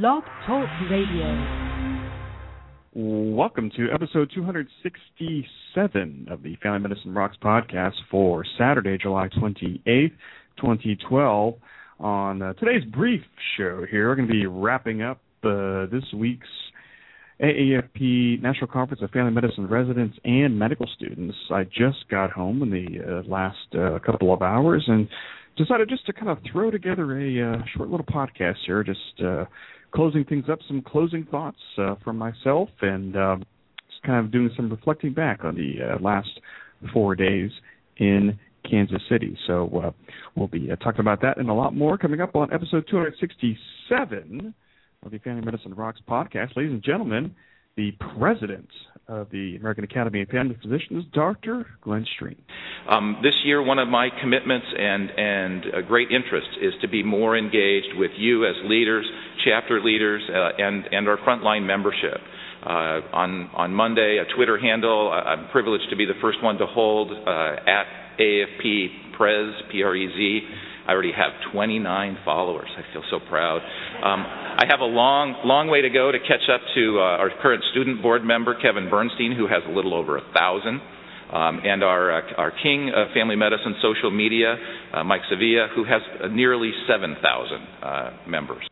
Blog Talk Radio. Welcome to episode 267 of the Family Medicine Rocks podcast for Saturday, July 28th, 2012. On uh, today's brief show here, we're going to be wrapping up uh, this week's AAFP National Conference of Family Medicine residents and medical students. I just got home in the uh, last uh, couple of hours and decided just to kind of throw together a uh, short little podcast here, just uh, closing things up, some closing thoughts uh, from myself, and uh, just kind of doing some reflecting back on the uh, last four days in Kansas City. So uh, we'll be uh, talking about that and a lot more coming up on episode 267 of the Family Medicine Rocks podcast. Ladies and gentlemen, the president of the American Academy of Family Physicians, Dr. Glenn Stream. Um, this year, one of my commitments and, and a great interest is to be more engaged with you as leaders, chapter leaders, uh, and, and our frontline membership. Uh, on, on Monday, a Twitter handle, I'm privileged to be the first one to hold uh, at AFP Prez, P-R-E-Z. I already have 29 followers. I feel so proud. Um, I have a long, long way to go to catch up to uh, our current student board member, Kevin Bernstein, who has a little over a thousand. Um, and our, uh, our king of family medicine social media, uh, Mike Sevilla, who has nearly 7,000 uh, members.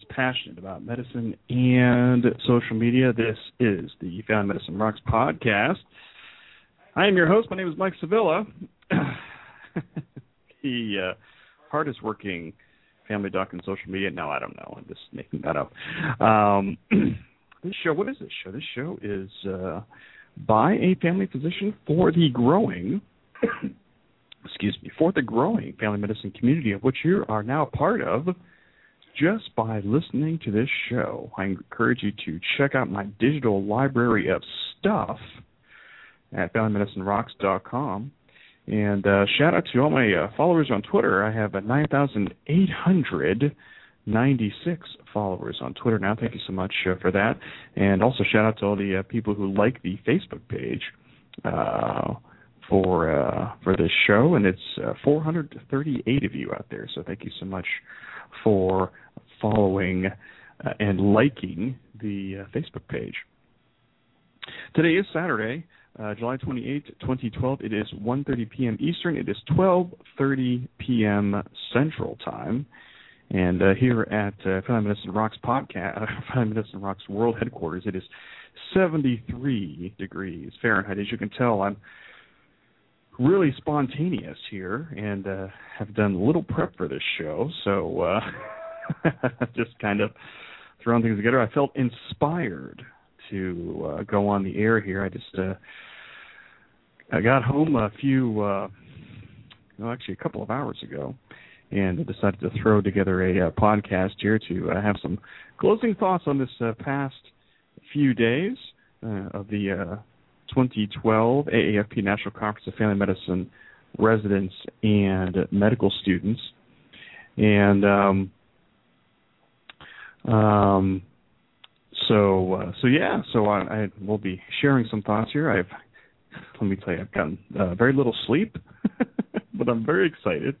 Is passionate about medicine and social media. This is the Family Medicine Rocks podcast. I am your host. My name is Mike Sevilla, the uh, hardest working family doc in social media. No, I don't know. I'm just making that up. Um, this show, what is this show? This show is uh, by a family physician for the growing excuse me, for the growing family medicine community of which you are now part of just by listening to this show. I encourage you to check out my digital library of stuff at familymedicinerocks.com. And uh, shout out to all my uh, followers on Twitter. I have uh, 9,896 followers on Twitter now. Thank you so much uh, for that. And also shout out to all the uh, people who like the Facebook page. Uh, for for this show, and it's uh, 438 of you out there. So thank you so much for following uh, and liking the uh, Facebook page. Today is Saturday, uh, July 28, 2012. It is 1:30 p.m. Eastern. It is 12:30 p.m. Central Time. And uh, here at uh, Family Medicine Rocks podcast, Family Medicine Rocks World Headquarters, it is 73 degrees Fahrenheit. As you can tell, I'm really spontaneous here and uh, have done little prep for this show. So uh, just kind of throwing things together. I felt inspired to uh, go on the air here. I just uh, I got home a few, uh, well, actually a couple of hours ago, and decided to throw together a uh, podcast here to uh, have some closing thoughts on this uh, past few days uh, of the uh, 2012 AAFP National Conference of Family Medicine residents and medical students. And um, um, so uh, so yeah, so I, I will be sharing some thoughts here. I've let me tell you, I've gotten uh, very little sleep, but I'm very excited.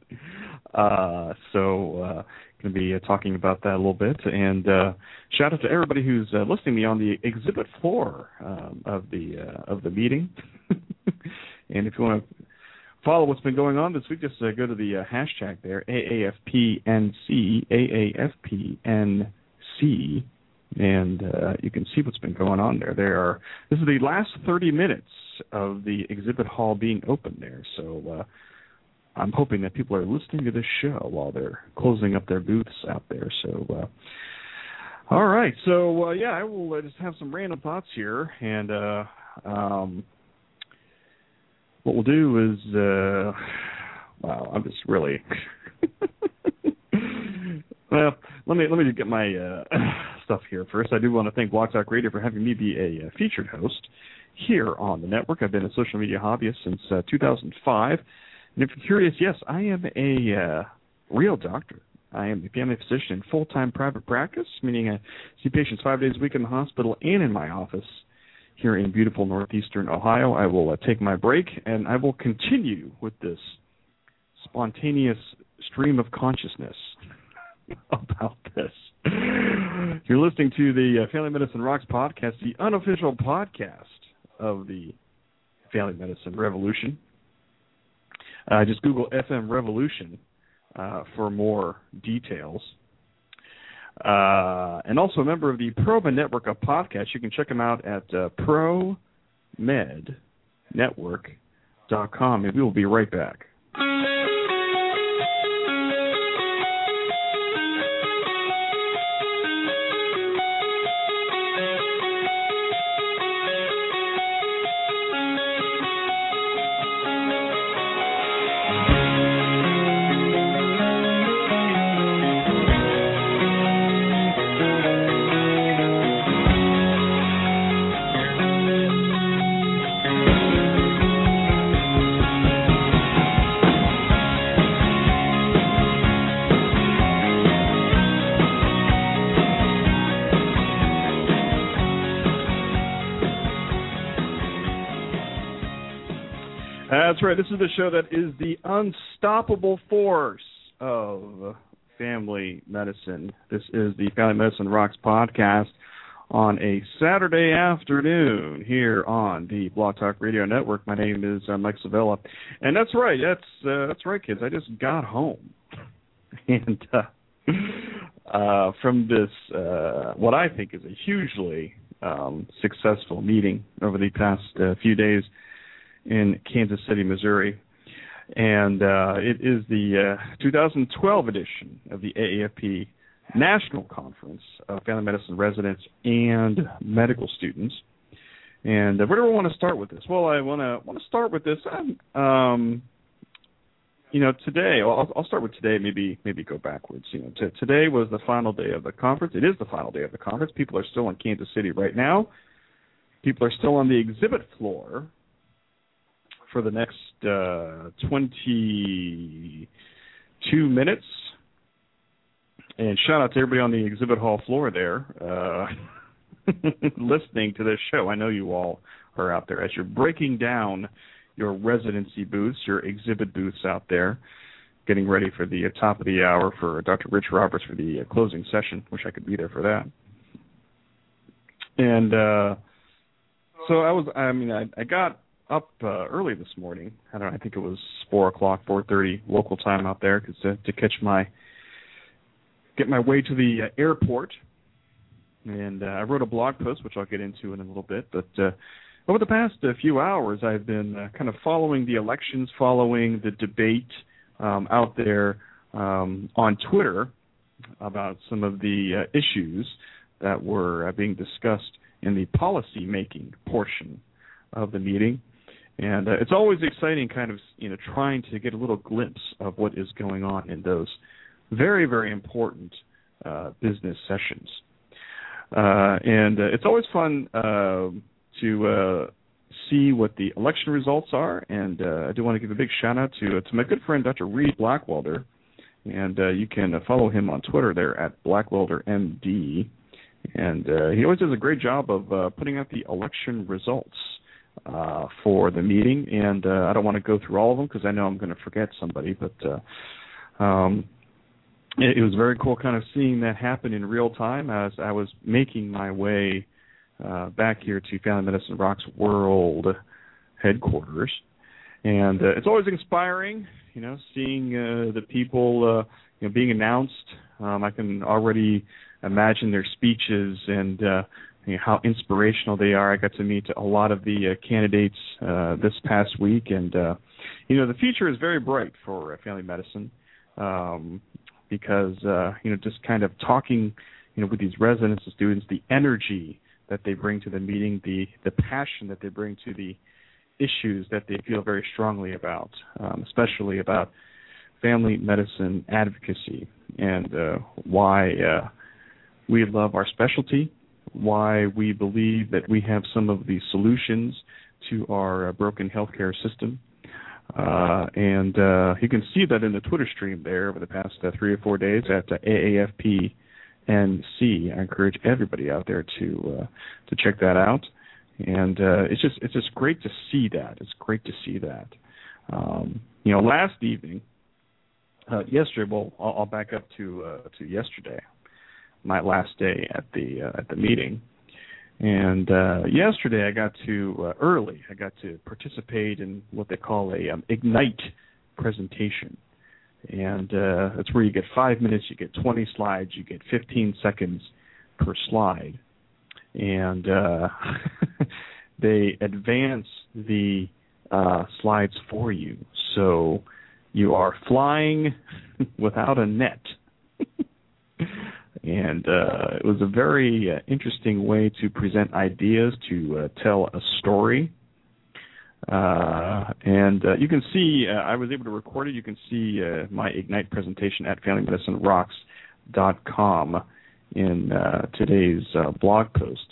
Uh, so uh, going to be uh, talking about that a little bit. And uh, shout out to everybody who's uh, listening to me on the exhibit floor um, of the uh, of the meeting. and if you want to follow what's been going on this week, just uh, go to the uh, hashtag there AAFPNC AAFPNC, and you can see what's been going on there. There are this is the last 30 minutes of the exhibit hall being open there, so. I'm hoping that people are listening to this show while they're closing up their booths out there. So, uh, all right. So, uh, yeah, I will uh, just have some random thoughts here, and uh, um, what we'll do is, uh, wow, I'm just really. well, let me let me get my uh, stuff here first. I do want to thank Blog Talk Radio for having me be a uh, featured host here on the network. I've been a social media hobbyist since uh, 2005. And if you're curious, yes, I am a uh, real doctor. I am a family physician in full time private practice, meaning I see patients five days a week in the hospital and in my office here in beautiful northeastern Ohio. I will uh, take my break and I will continue with this spontaneous stream of consciousness about this. You're listening to the uh, Family Medicine Rocks podcast, the unofficial podcast of the Family Medicine Revolution. Uh, just Google FM Revolution uh, for more details. Uh, and also a member of the ProMed Network of podcasts. You can check them out at uh, promednetwork.com. And we will be right back. That's right. This is the show that is the unstoppable force of family medicine. This is the Family Medicine Rocks podcast on a Saturday afternoon here on the Blog Talk Radio Network. My name is uh, Mike Sevilla, and that's right. That's uh, that's right, kids. I just got home, and uh, uh, from this uh, what I think is a hugely um, successful meeting over the past uh, few days in Kansas City, Missouri. And uh, it is the uh, 2012 edition of the AAFP National Conference of Family Medicine Residents and Medical Students. And uh, where do I want to start with this? Well, I want to want to start with this. Um, you know, today I'll, I'll start with today. Maybe maybe go backwards. You know, t- today was the final day of the conference. It is the final day of the conference. People are still in Kansas City right now. People are still on the exhibit floor for the next uh, 22 minutes. And shout out to everybody on the exhibit hall floor there uh, listening to this show. I know you all are out there as you're breaking down your residency booths, your exhibit booths out there, getting ready for the uh, top of the hour for Dr. Rich Roberts for the uh, closing session. Wish I could be there for that. And uh, so I was, I mean, I, I got up uh, early this morning. I don't know. I think it was four o'clock, four thirty local time out there, cause to, to catch my get my way to the uh, airport. And uh, I wrote a blog post, which I'll get into in a little bit. But uh, over the past uh, few hours, I've been uh, kind of following the elections, following the debate um, out there um, on Twitter about some of the uh, issues that were uh, being discussed in the policy making portion of the meeting and uh, it's always exciting, kind of you know, trying to get a little glimpse of what is going on in those very very important uh, business sessions. Uh, and uh, it's always fun uh, to uh, see what the election results are. And I do want to give a big shout out to to my good friend Dr. Reed Blackwelder, and you can follow him on Twitter there at BlackwelderMD. And he always does a great job of putting out the election results uh, for the meeting, and uh, I don't want to go through all of them because I know I'm going to forget somebody. But uh, um, it, it was very cool, kind of seeing that happen in real time as I was making my way uh, back here to Family Medicine Rocks World headquarters, and uh, it's always inspiring, you know, seeing uh, the people, uh, you know, being announced. Um, I can already imagine their speeches and uh, you know, how inspirational they are. I got to meet a lot of the uh, candidates uh, this past week, and uh, you know the future is very bright for uh, family medicine um, because uh, you know just kind of talking you know with these residents and students, the energy that they bring to the meeting, the the passion that they bring to the issues that they feel very strongly about, um, especially about family medicine advocacy and uh, why uh, we love our specialty, why we believe that we have some of the solutions to our uh, broken healthcare system. Uh, and uh, you can see that in the Twitter stream there over the past uh, three or four days at uh, AAFP NC. I encourage everybody out there to uh, to check that out. And uh, it's just it's just great to see that. It's great to see that. Um, you know, last evening, yesterday. Well, I'll, I'll back up to to yesterday my last day at the uh, at the meeting. And uh, yesterday I got to uh, early. I got to participate in what they call a um, ignite presentation, and uh, that's where you get five minutes, you get 20 slides, you get 15 seconds per slide, and uh, they advance the uh, slides for you. So you are flying without a net. And uh, it was a very uh, interesting way to present ideas to uh, tell a story. Uh, and uh, you can see, uh, I was able to record it. You can see my Ignite presentation at FamilyMedicineRocks.com in today's blog post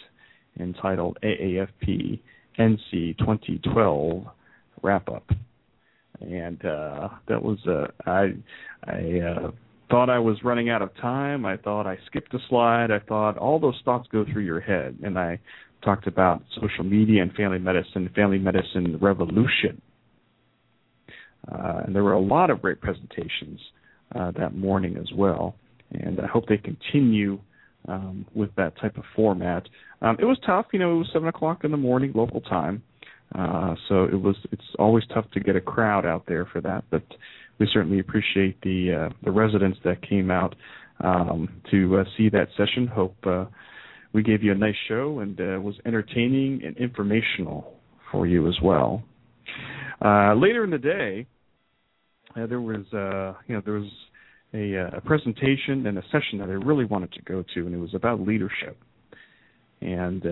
entitled AAFP NC 2012 Wrap Up. And that was, I, I thought I was running out of time. I thought I skipped a slide. I thought all those thoughts go through your head. And I talked about social media and family medicine, family medicine revolution. Uh, and there were a lot of great presentations uh, that morning as well. And I hope they continue um, with that type of format. Um, it was tough, you know. It was seven o'clock in the morning local time, uh, so it was. It's always tough to get a crowd out there for that, but we certainly appreciate the uh, the residents that came out um, to uh, see that session. Hope uh, we gave you a nice show and uh, was entertaining and informational for you as well. Uh, later in the day, uh, there was you know there was a, a, presentation and a session that I really wanted to go to, and it was about leadership. And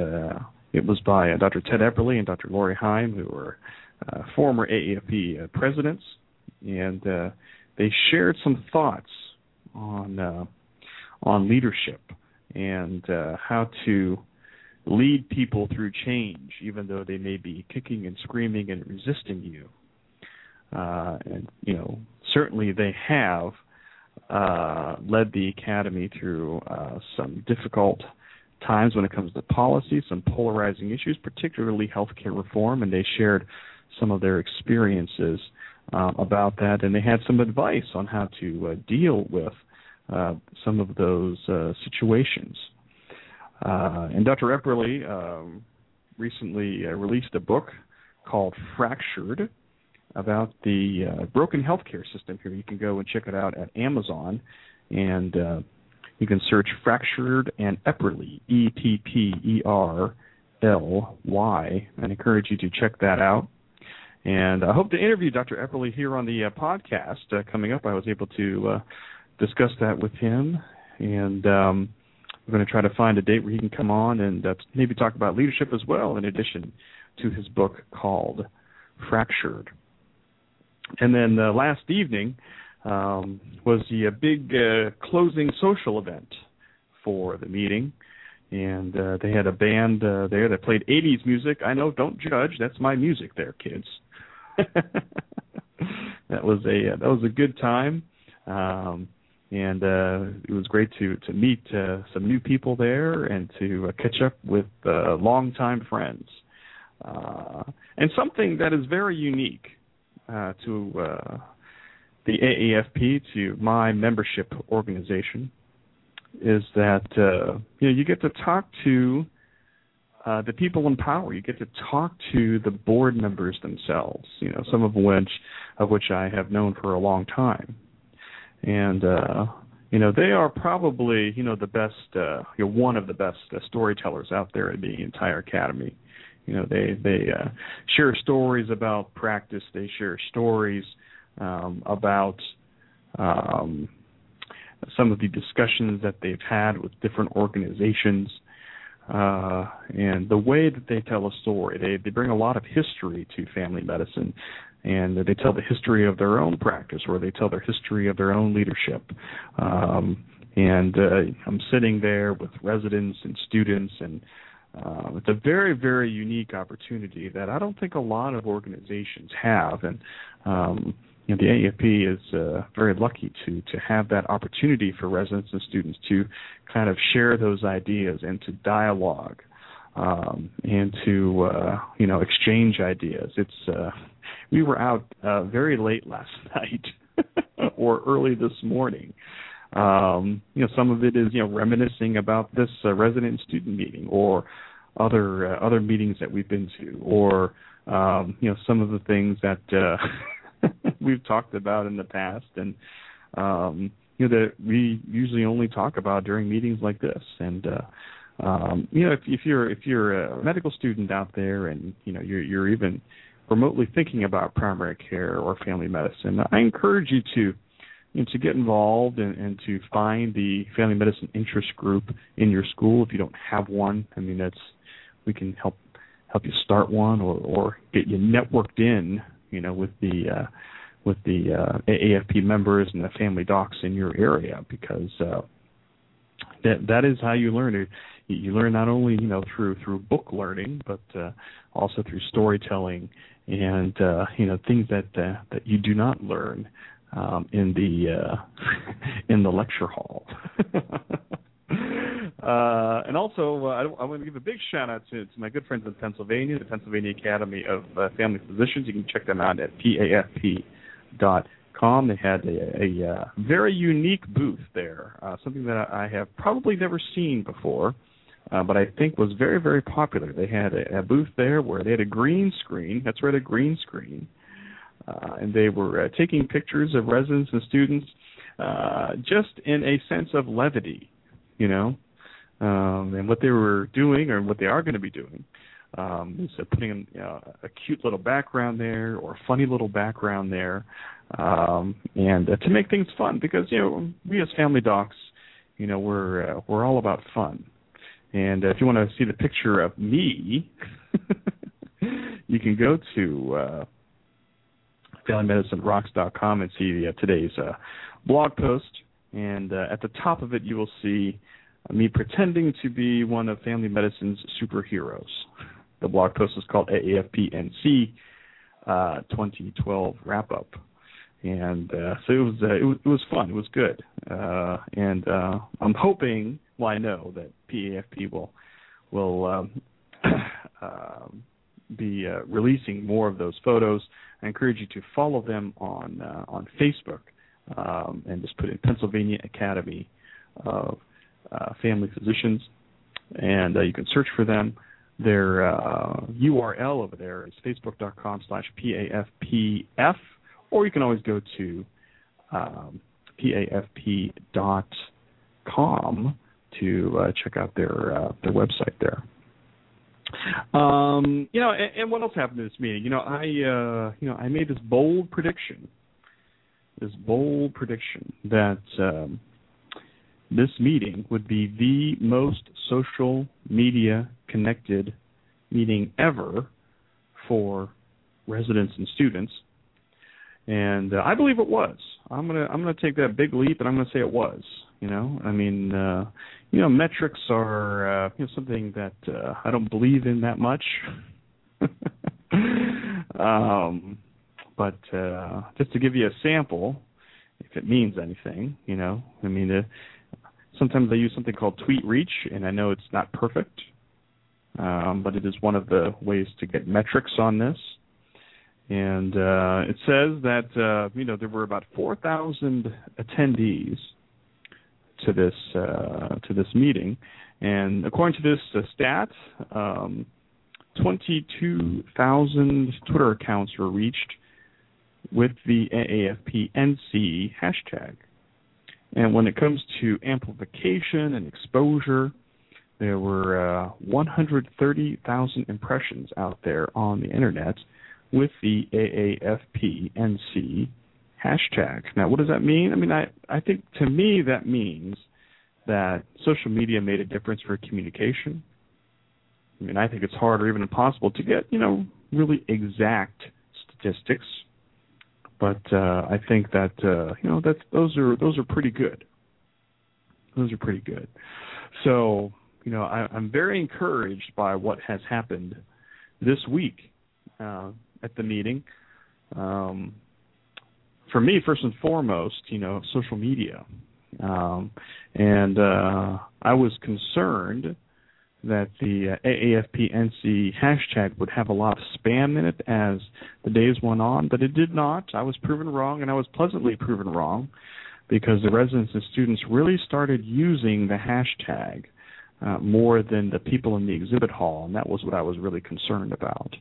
it was by Dr. Ted Epperly and Dr. Lori Heim, who were former AAFP presidents and uh, they shared some thoughts on uh, on leadership and uh, how to lead people through change, even though they may be kicking and screaming and resisting you. Uh, and you know, certainly they have uh, led the academy through uh, some difficult times when it comes to policy, some polarizing issues, particularly healthcare reform, and they shared some of their experiences uh, about that, and they had some advice on how to uh, deal with uh, some of those uh, situations. Uh, and Dr. Epperly um, recently uh, released a book called Fractured about the broken healthcare system. Here, you can go and check it out at Amazon, and you can search Fractured and Epperly, E P P E R L Y. I encourage you to check that out. And I hope to interview Dr. Epperly here on the uh, podcast uh, coming up. I was able to uh, discuss that with him, and um, we're going to try to find a date where he can come on and uh, maybe talk about leadership as well, in addition to his book called Fractured. And then uh, last evening um, was the uh, big closing social event for the meeting and uh, they had a band uh, there that played 80s music. I know, don't judge. That's my music there, kids. that was a uh, that was a good time, um, and uh, it was great to to meet uh, some new people there and to uh, catch up with uh, longtime friends. Uh, and something that is very unique uh, to uh, the AAFP, to my membership organization, is that uh, you know you get to talk to uh, the people in power. You get to talk to the board members themselves. You know, some of which of which I have known for a long time, and uh, you know they are probably you know the best uh, you know, one of the best uh, storytellers out there in the entire academy. You know they they uh, share stories about practice. They share stories um, about um, some of the discussions that they've had with different organizations. Uh, and the way that they tell a story, they they bring a lot of history to family medicine, and they tell the history of their own practice, or they tell their history of their own leadership. Um, and uh, I'm sitting there with residents and students, and uh, it's a very, very unique opportunity that I don't think a lot of organizations have. And um, you know, the AAFP is uh, very lucky to to have that opportunity for residents and students to kind of share those ideas and to dialogue um, and to uh, you know exchange ideas. It's uh, we were out uh, very late last night or early this morning. Um, you know, some of it is you know reminiscing about this uh, resident student meeting or other uh, other meetings that we've been to, or um, you know some of the things that uh, we've talked about in the past, and um, you know that we usually only talk about during meetings like this, and uh, um, you know, if, if you're if you're a medical student out there, and you know you're you're even remotely thinking about primary care or family medicine, I encourage you to you know, to get involved and, and to find the family medicine interest group in your school if you don't have one. I mean, that's we can help help you start one or or get you networked in, you know, with the uh, with the uh, AAFP members and the family docs in your area because uh, that that is how you learn it you learn not only you know through through book learning but uh, also through storytelling and uh, you know things that uh, that you do not learn um, in the uh, in the lecture hall. Uh, and also, uh, I, I, want to give a big shout out to, to, my good friends in Pennsylvania, the Pennsylvania Academy of uh, Family Physicians. You can check them out at pafp.com Com. They had a, a uh, very unique booth there, uh, something that I have probably never seen before, uh, but I think was very, very popular. They had a, a booth there where they had a green screen. That's right, a green screen. Uh, and they were uh, taking pictures of residents and students uh, just in a sense of levity, you know, um, and what they were doing or what they are going to be doing. Um, putting you know, a cute little background there or a funny little background there um, and uh, to make things fun because you know we as family docs, you know we're uh, we're all about fun. And uh, if you want to see the picture of me, you can go to uh, FamilyMedicineRocks.com and see uh, today's uh, blog post. And uh, at the top of it, you will see me pretending to be one of family medicine's superheroes. The blog post is called AAFPNC uh, 2012 Wrap Up and uh, so it was, uh, it was it was fun. It was good, uh, and uh, I'm hoping. Well, I know that PAFP will will um, uh, be uh, releasing more of those photos. I encourage you to follow them on uh, on Facebook um, and just put in Pennsylvania Academy of uh, Family Physicians, and uh, you can search for them. Their uh, URL over there is facebook.com slash PAFPF, or you can always go to um, pafp.com to uh, check out their uh, their website there. Um, you know, and, and, what else happened in this meeting? You know, I uh, you know I made this bold prediction, this bold prediction that um, this meeting would be the most social media connected meeting ever for residents and students and uh, I believe it was. I'm gonna I'm gonna take that big leap, and I'm gonna say it was. You know, I mean, uh, you know, metrics are uh, you know something that uh, I don't believe in that much. um, but uh, just to give you a sample, if it means anything, you know, I mean, uh, sometimes I use something called TweetReach, and I know it's not perfect, um, but it is one of the ways to get metrics on this. And uh, it says that uh, you know there were about 4,000 attendees to this uh, to this meeting, and according to this uh, stat, um, 22,000 Twitter accounts were reached with the AAFPNC hashtag, And when it comes to amplification and exposure, there were uh, 130,000 impressions out there on the internet with the AAFPNC hashtag. Now, what does that mean? I mean, I, I think to me that means that social media made a difference for communication. I mean, I think it's hard or even impossible to get, you know, really exact statistics, but uh, I think that uh, you know that those are those are pretty good. Those are pretty good. So, you know, I, I'm very encouraged by what has happened this week uh, at the meeting. Um, for me, first and foremost, you know, social media. Um, and uh, I was concerned that the uh, AAFPNC hashtag would have a lot of spam in it as the days went on, but it did not. I was proven wrong, and I was pleasantly proven wrong because the residents and students really started using the hashtag uh, more than the people in the exhibit hall, and that was what I was really concerned about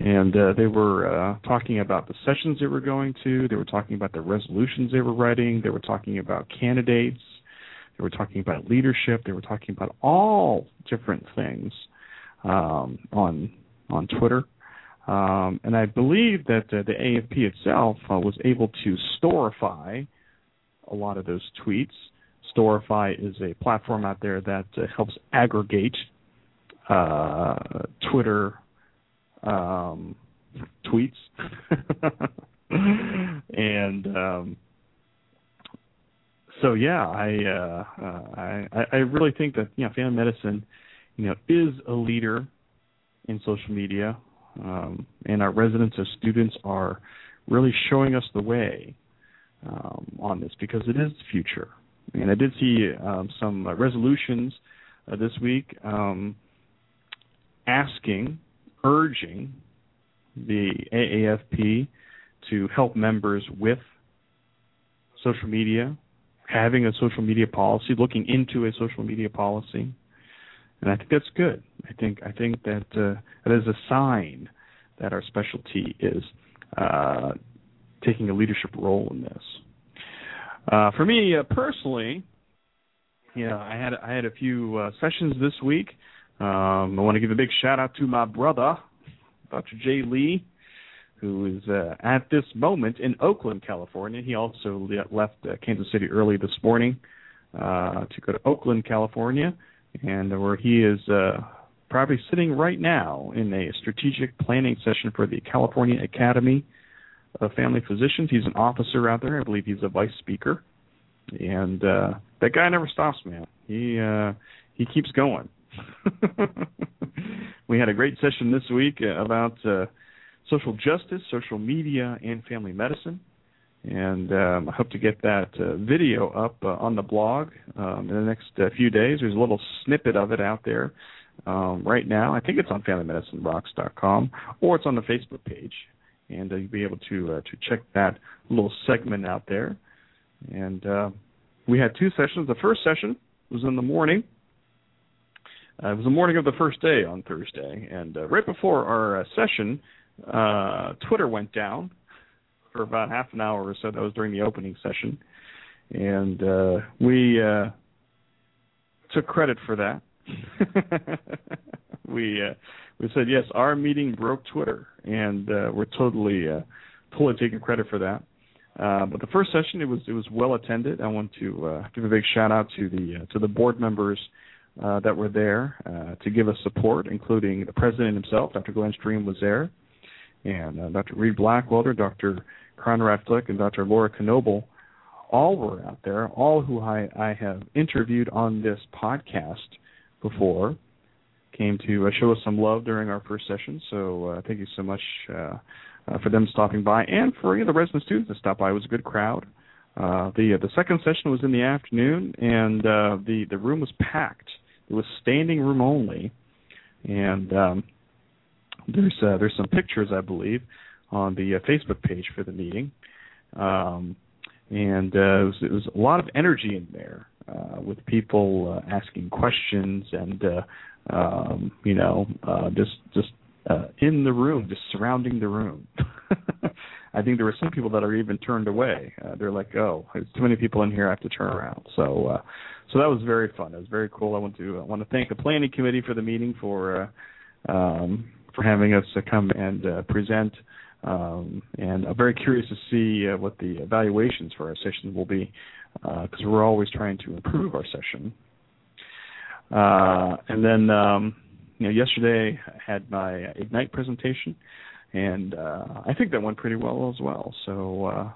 and uh, they were uh, talking about the sessions they were going to. They were talking about the resolutions they were writing. They were talking about candidates. They were talking about leadership. They were talking about all different things um, on on Twitter. Um, and I believe that uh, the AFP itself uh, was able to storify a lot of those tweets. Storify is a platform out there that uh, helps aggregate uh, Twitter um, tweets, and um, so yeah, I, uh, uh, I I really think that you know family medicine, you know, is a leader in social media, um, and our residents as students are really showing us the way um, on this because it is the future. And I did see um, some uh, resolutions uh, this week um, asking urging the AAFP to help members with social media, having a social media policy, looking into a social media policy, and I think that's good. I think I think that uh, that is a sign that our specialty is uh, taking a leadership role in this. Uh, for me uh, personally, yeah, I had I had a few uh, sessions this week um, I want to give a big shout out to my brother, Dr. Jay Lee, who is uh, at this moment in Oakland, California. He also left uh, Kansas City early this morning uh, to go to Oakland, California, and where he is uh, probably sitting right now in a strategic planning session for the California Academy of Family Physicians. He's an officer out there. I believe he's a vice speaker, and uh, that guy never stops, man. He uh, he keeps going. we had a great session this week about uh, social justice, social media, and family medicine. And um, I hope to get that uh, video up uh, on the blog um, in the next uh, few days. There's a little snippet of it out there um, right now. I think it's on FamilyMedicineRocks.com or it's on the Facebook page, and uh, you'll be able to uh, to check that little segment out there. And uh, we had two sessions. The first session was in the morning it was the morning of the first day on Thursday, and right before our session, uh, Twitter went down for about half an hour or so. That was during the opening session, and uh, we uh, took credit for that. we uh, we said yes, our meeting broke Twitter, and uh, we're totally uh, totally taking credit for that. Uh, but the first session, it was it was well attended. I want to uh, give a big shout out to the uh, to the board members uh, that were there uh, to give us support, including the president himself, Dr. Glenn Stream was there, and uh, Dr. Reed Blackwelder, Dr. Conrad Flick, and Dr. Laura Knobel, all were out there, all who I, I have interviewed on this podcast before, came to uh, show us some love during our first session. So uh, thank you so much uh, for them stopping by, and for you know, the resident students that stopped by. It was a good crowd. Uh, the uh, the second session was in the afternoon, and uh, the the room was packed. It was standing room only, and um, there's uh, there's some pictures I believe on the uh, Facebook page for the meeting, um, and uh, it, was, it was a lot of energy in there uh, with people uh, asking questions and uh, um, you know just just in the room, just surrounding the room. I think there were some people that are even turned away. They're like, "Oh, there's too many people in here. I have to turn around." So, so that was very fun. It was very cool. I want to I want to thank the planning committee for the meeting for um, for having us uh, come and uh, present. Um, and I'm very curious to see uh, what the evaluations for our sessions will be, because we're always trying to improve our session. And then, um, you know, yesterday I had my Ignite presentation, and I think that went pretty well as well. So,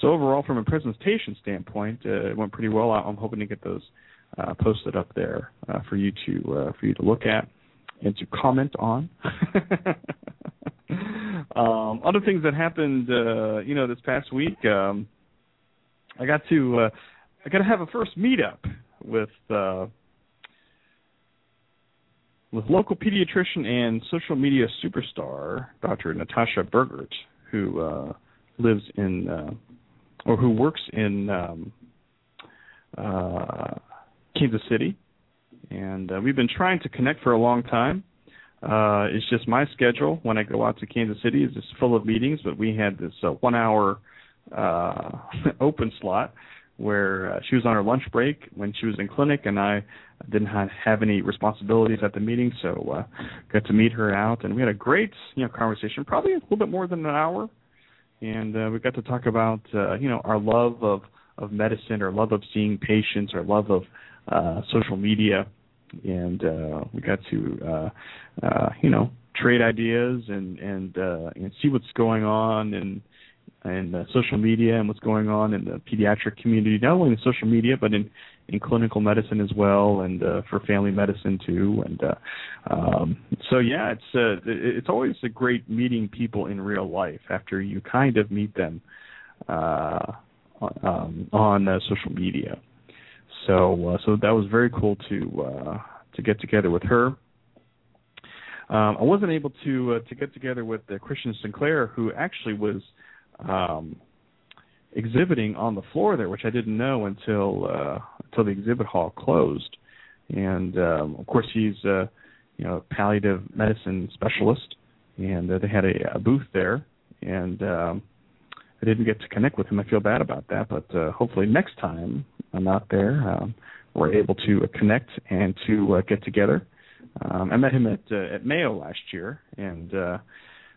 so overall, from a presentation standpoint, uh, it went pretty well. I'm hoping to get those uh, posted up there uh, for you to for you to look at and to comment on. um, other things that happened, uh, you know, this past week, um, I got to uh, I got to have a first meetup with uh, with local pediatrician and social media superstar Dr. Natasha Burgert, who uh, lives in uh, or who works in um, uh, Kansas City, and uh, we've been trying to connect for a long time. Uh, it's just my schedule. When I go out to Kansas City is just full of meetings, but we had this uh, one hour uh, open slot where uh, she was on her lunch break when she was in clinic, and I didn't have, have any responsibilities at the meeting, so uh, got to meet her out, and we had a great you know conversation, probably a little bit more than an hour, and uh, we got to talk about uh, you know our love of of medicine, our love of seeing patients, our love of uh, social media, and uh, we got to uh, uh, you know trade ideas and and uh, and see what's going on and and uh, social media and what's going on in the pediatric community, not only in social media but in in clinical medicine as well, and uh, for family medicine too. And uh, um, so yeah, it's uh, it's always a great meeting people in real life after you kind of meet them uh, um, on uh, social media. So uh, so that was very cool to uh, to get together with her. Um, I wasn't able to uh, to get together with uh, Christian Sinclair, who actually was um, exhibiting on the floor there, which I didn't know until uh, until the exhibit hall closed. And um, of course, he's uh, you know a palliative medicine specialist, and uh, they had a, a booth there. And um, I didn't get to connect with him. I feel bad about that, but uh, hopefully next time I'm out there, um, we're able to uh, connect and to uh, get together. Um, I met him at uh, at Mayo last year, and uh,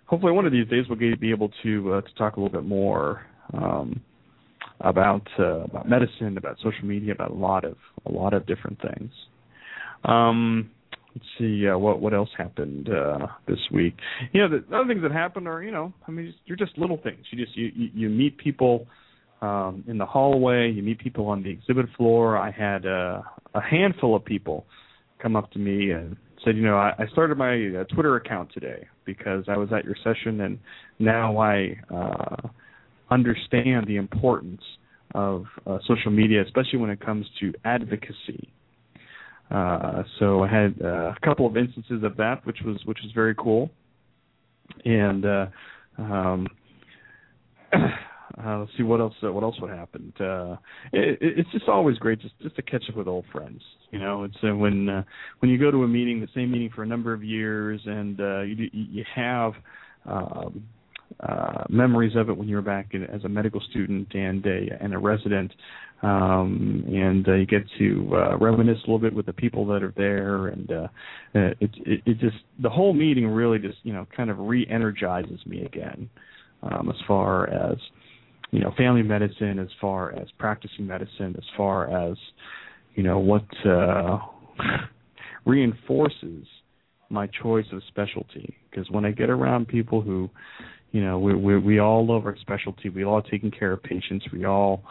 hopefully one of these days we'll be able to uh, to talk a little bit more um, about uh, about medicine, about social media, about a lot of a lot of different things. Um, let's see uh, what what else happened uh, this week. You know, the other things that happen are you know, I mean, you're just little things. You just you you, you meet people um, in the hallway. You meet people on the exhibit floor. I had uh, a handful of people come up to me and said, you know, I, I started my uh, Twitter account today because I was at your session, and now I uh, understand the importance of uh, social media, especially when it comes to advocacy. Uh, so I had uh, a couple of instances of that, which was which was very cool, and uh, um, Uh, let's see what else. Uh, what else would happen? Uh, it, it's just always great just just to catch up with old friends. You know, it's uh, when uh, when you go to a meeting, the same meeting for a number of years, and uh, you you have um, uh, memories of it when you were back in, as a medical student and a and a resident, um, and uh, you get to uh, reminisce a little bit with the people that are there, and uh, it, it it just the whole meeting really just you know kind of re-energizes me again um, as far as you know family medicine as far as practicing medicine as far as you know what uh reinforces my choice of specialty. Because when i get around people who you know we we we all love our specialty. We all taking care of patients. We all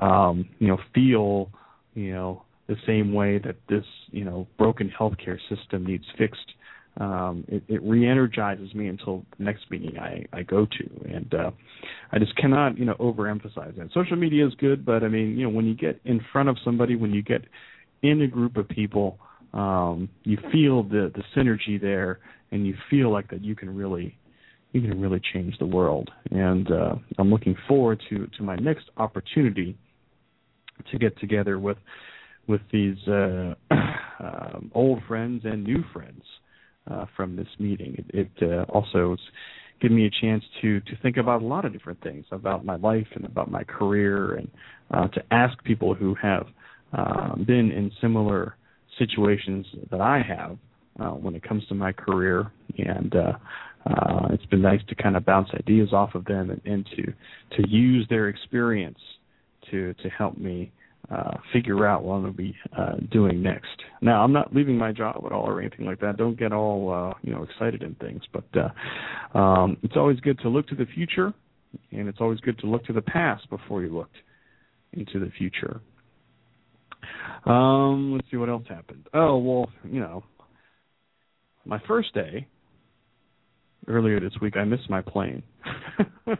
um you know feel you know the same way that this you know broken healthcare system needs fixed um, it, it re-energizes me until the next meeting I, I go to, and uh, I just cannot you know overemphasize that. Social media is good, but I mean you know when you get in front of somebody, when you get in a group of people, um, you feel the the synergy there, and you feel like that you can really you can really change the world. And uh, I'm looking forward to to my next opportunity to get together with with these uh, um, old friends and new friends uh, from this meeting. It, it uh, also give me a chance to to think about a lot of different things about my life and about my career, and uh, to ask people who have uh, been in similar situations that I have uh, when it comes to my career, and uh, it's been nice to kind of bounce ideas off of them and, and to to use their experience to to help me uh, figure out what I'm going to be uh, doing next. Now, I'm not leaving my job at all or anything like that. Don't get all uh, you know excited and things, but uh, um, it's always good to look to the future, and it's always good to look to the past before you looked into the future. Um, let's see what else happened. Oh well, you know, my first day earlier this week, I missed my plane. uh,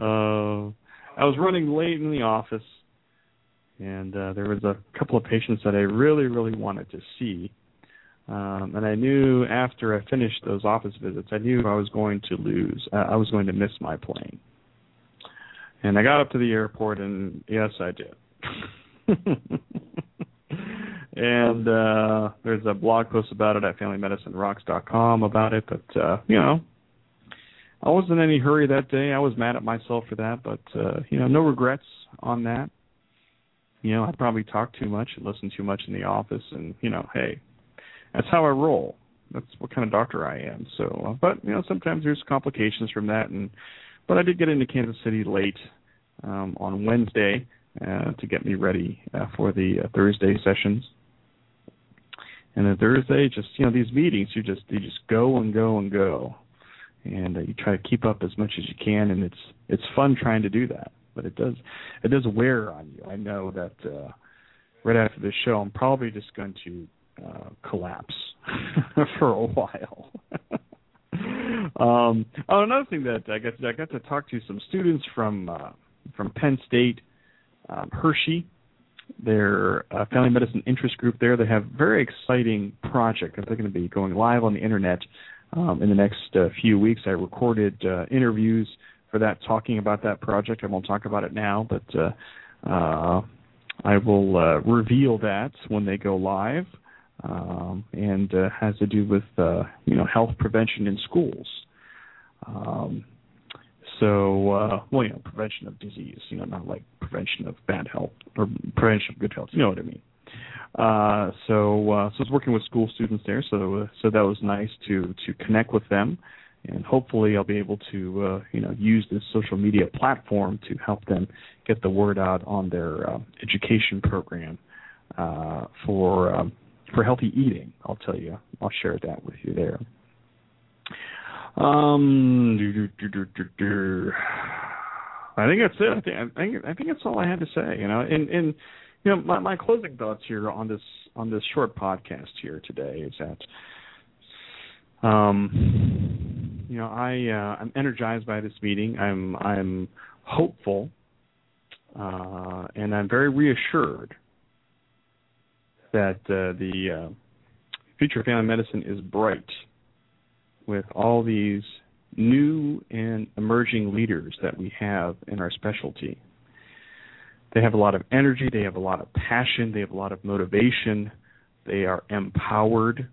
I was running late in the office, and uh, there was a couple of patients that I really, really wanted to see. Um, and I knew after I finished those office visits, I knew I was going to lose. Uh, I was going to miss my plane. And I got up to the airport, and yes, I did. and uh there's a blog post about it at familymedicinerocks.com about it but uh you know I wasn't in any hurry that day. I was mad at myself for that, but uh you know, no regrets on that. You know, I probably talked too much and listened too much in the office and, you know, hey, that's how I roll. That's what kind of doctor I am. So, uh, but you know, sometimes there's complications from that and but I did get into Kansas City late um on Wednesday uh to get me ready uh, for the uh, Thursday sessions and then Thursday, just you know, these meetings, you just you just go and go and go, and uh, you try to keep up as much as you can, and it's it's fun trying to do that, but it does it does wear on you. I know that uh, right after this show, I'm probably just going to uh, collapse for a while. um, oh, another thing that I got I got to talk to some students from uh, from Penn State, um, Hershey their uh, family medicine interest group there. They have a very exciting project that they're going to be going live on the internet um, in the next uh, few weeks. I recorded uh, interviews for that talking about that project. I won't talk about it now, but uh, uh, I will uh, reveal that when they go live. Um, and has to do with you know health prevention in schools. Um, so, uh, well, you know, prevention of disease, you know, not like prevention of bad health or prevention of good health. You know what I mean? Uh, so, uh, so I was working with school students there, so uh, so that was nice to to connect with them, and hopefully I'll be able to uh, you know use this social media platform to help them get the word out on their uh, education program uh, for um, for healthy eating. I'll tell you, I'll share that with you there. Um, I think that's it. I think I think I think that's all I had to say. You know, and and you know my my closing thoughts here on this on this short podcast here today is that um you know I uh, I'm energized by this meeting. I'm I'm hopeful uh, and I'm very reassured that uh, the uh, future of family medicine is bright with all these new and emerging leaders that we have in our specialty. They have a lot of energy, they have a lot of passion, they have a lot of motivation, they are empowered.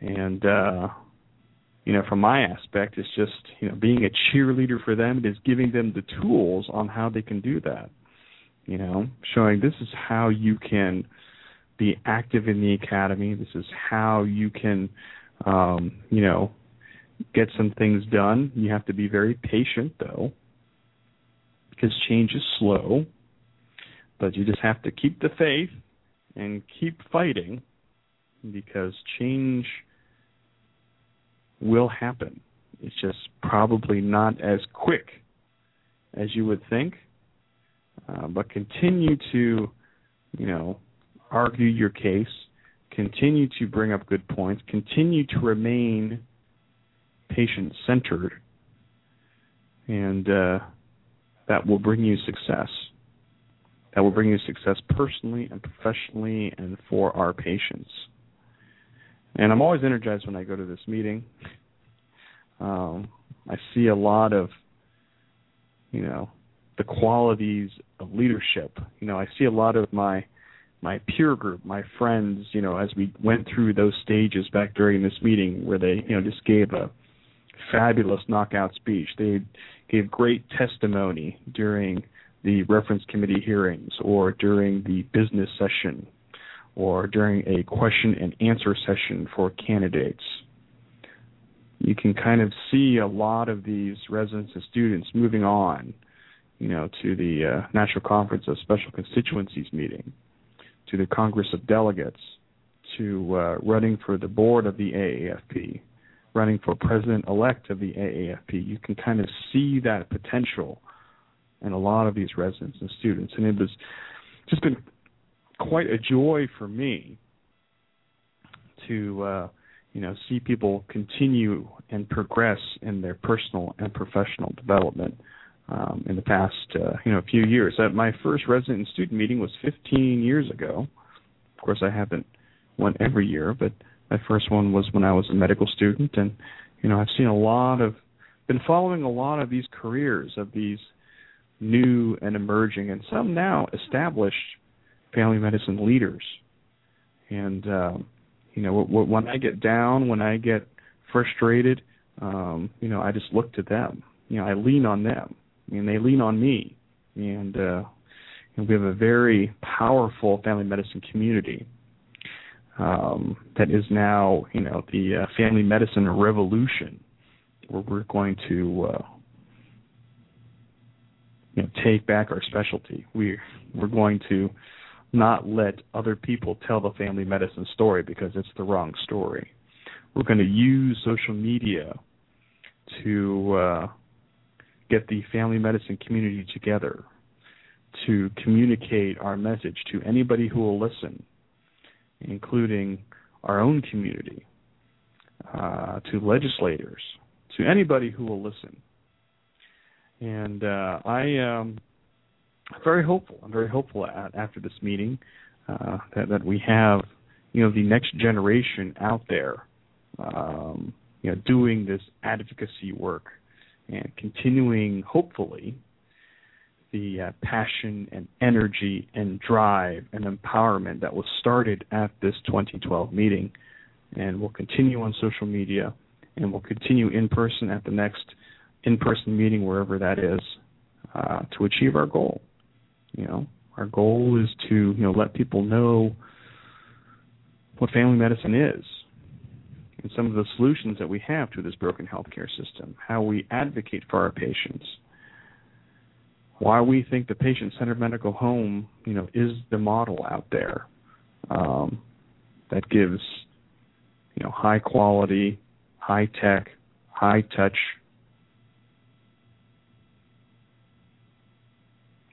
And uh you know, from my aspect, it's just, you know, being a cheerleader for them, it is giving them the tools on how they can do that. You know, showing this is how you can be active in the academy. This is how you can um, you know, get some things done. You have to be very patient, though, because change is slow. But you just have to keep the faith and keep fighting because change will happen. It's just probably not as quick as you would think. Uh, but continue to, you know, argue your case continue to bring up good points, continue to remain patient centered, and uh, that will bring you success. That will bring you success personally and professionally and for our patients. And I'm always energized when I go to this meeting. Um, I see a lot of, you know, the qualities of leadership. You know, I see a lot of my my peer group, my friends, you know, as we went through those stages back during this meeting where they, you know, just gave a fabulous knockout speech. They gave great testimony during the reference committee hearings or during the business session or during a question and answer session for candidates. You can kind of see a lot of these residents and students moving on, you know, to the uh, National Conference of Special Constituencies meeting, to the Congress of Delegates, to uh, running for the board of the AAFP, running for president-elect of the AAFP. You can kind of see that potential in a lot of these residents and students, and it was just been quite a joy for me to uh, you know see people continue and progress in their personal and professional development um, in the past uh, you know few years. Uh, my first resident and student meeting was 15 years ago. Of course, I haven't went every year, but my first one was when I was a medical student, and you know I've seen a lot of been following a lot of these careers of these new and emerging and some now established family medicine leaders. And um, you know, when I get down, when I get frustrated, um, you know, I just look to them. You know, I lean on them, and they lean on me. And, uh, and we have a very powerful family medicine community um, that is now, you know, the uh, family medicine revolution, where we're going to uh, you know take back our specialty. We we're going to not let other people tell the family medicine story because it's the wrong story. We're going to use social media to uh, get the family medicine community together, to communicate our message to anybody who will listen, including our own community, uh, to legislators, to anybody who will listen. And uh, I am very hopeful. I'm very hopeful at, after this meeting uh, that that we have you know the next generation out there um, you know doing this advocacy work and continuing hopefully the uh, passion and energy and drive and empowerment that was started at this 2012 meeting and will continue on social media and will continue in person at the next in-person meeting wherever that is uh, to achieve our goal. You know, our goal is to you know let people know what family medicine is and some of the solutions that we have to this broken healthcare system, how we advocate for our patients, why we think the patient-centered medical home, you know, is the model out there um, that gives, you know, high quality, high tech, high touch.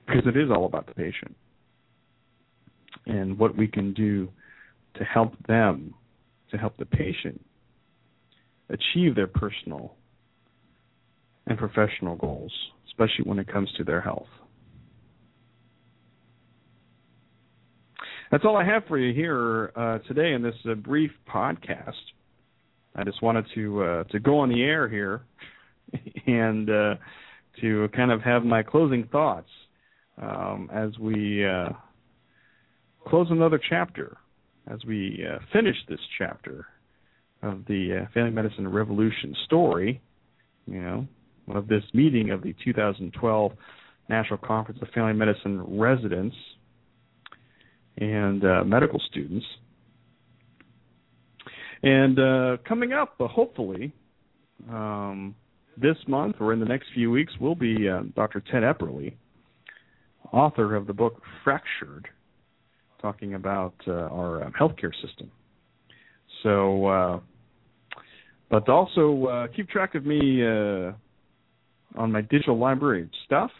Because it is all about the patient and what we can do to help them, to help the patient achieve their personal and professional goals, especially when it comes to their health. That's all I have for you here uh, today in this uh, brief podcast. I just wanted to uh, to go on the air here and uh, to kind of have my closing thoughts um, as we uh, close another chapter, as we uh, finish this chapter of the uh, Family Medicine Revolution story, you know, of this meeting of the 2012 National Conference of Family Medicine residents and uh, medical students. And uh, coming up, uh, hopefully, um, this month or in the next few weeks, will be uh, Dr. Ted Epperly, author of the book Fractured, talking about uh, our um, healthcare system. So, but also uh, keep track of me uh, on my digital library stuff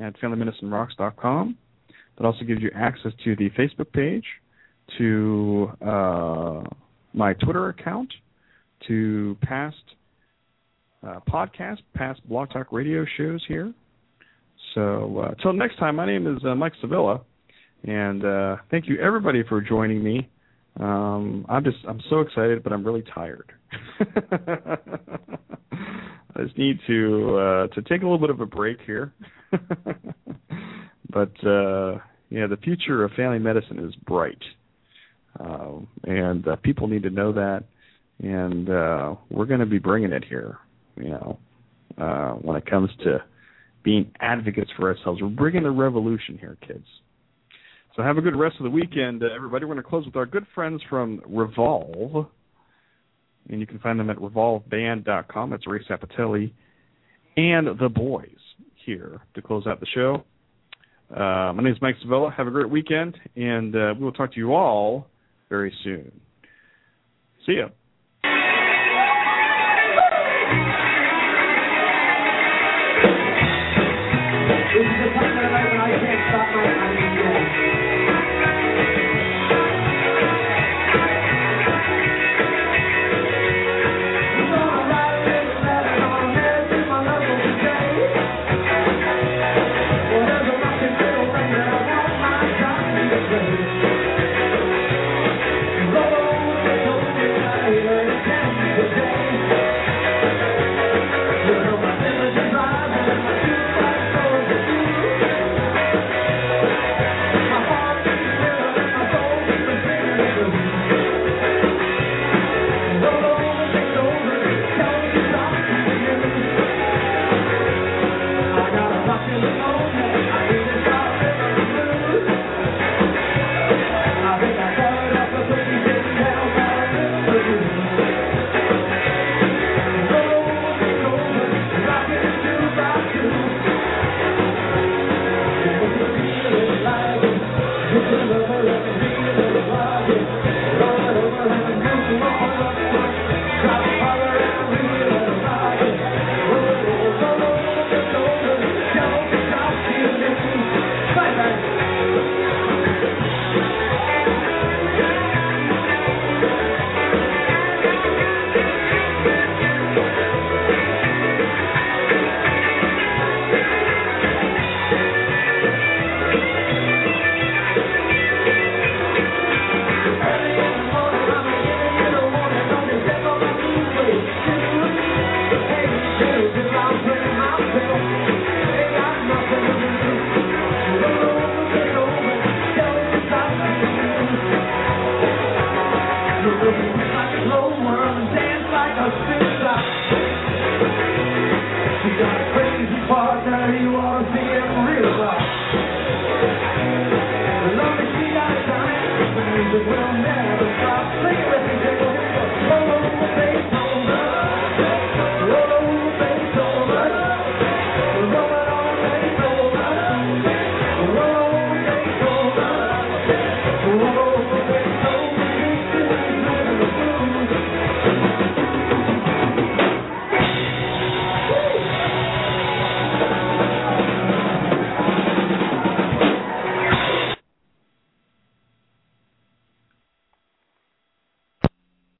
at FamilyMedicineRocks.com. That also gives you access to the Facebook page, to uh, my Twitter account, to past uh, podcasts, past Blog Talk radio shows here, so uh, until next time, my name is uh, Mike Sevilla, and uh, thank you everybody for joining me. Um, I'm just I'm so excited, but I'm really tired. I just need to uh, to take a little bit of a break here. but uh, Yeah, the future of family medicine is bright, uh, and uh, people need to know that. And uh, we're going to be bringing it here. You know, uh, when it comes to being advocates for ourselves, we're bringing the revolution here, kids. So have a good rest of the weekend, uh, everybody. We're going to close with our good friends from Revolve, and you can find them at revolveband.com. That's Ray Sapatelli and the boys here to close out the show. Uh, my name is Mike Sevilla. Have a great weekend, and uh, we will talk to you all very soon. See ya.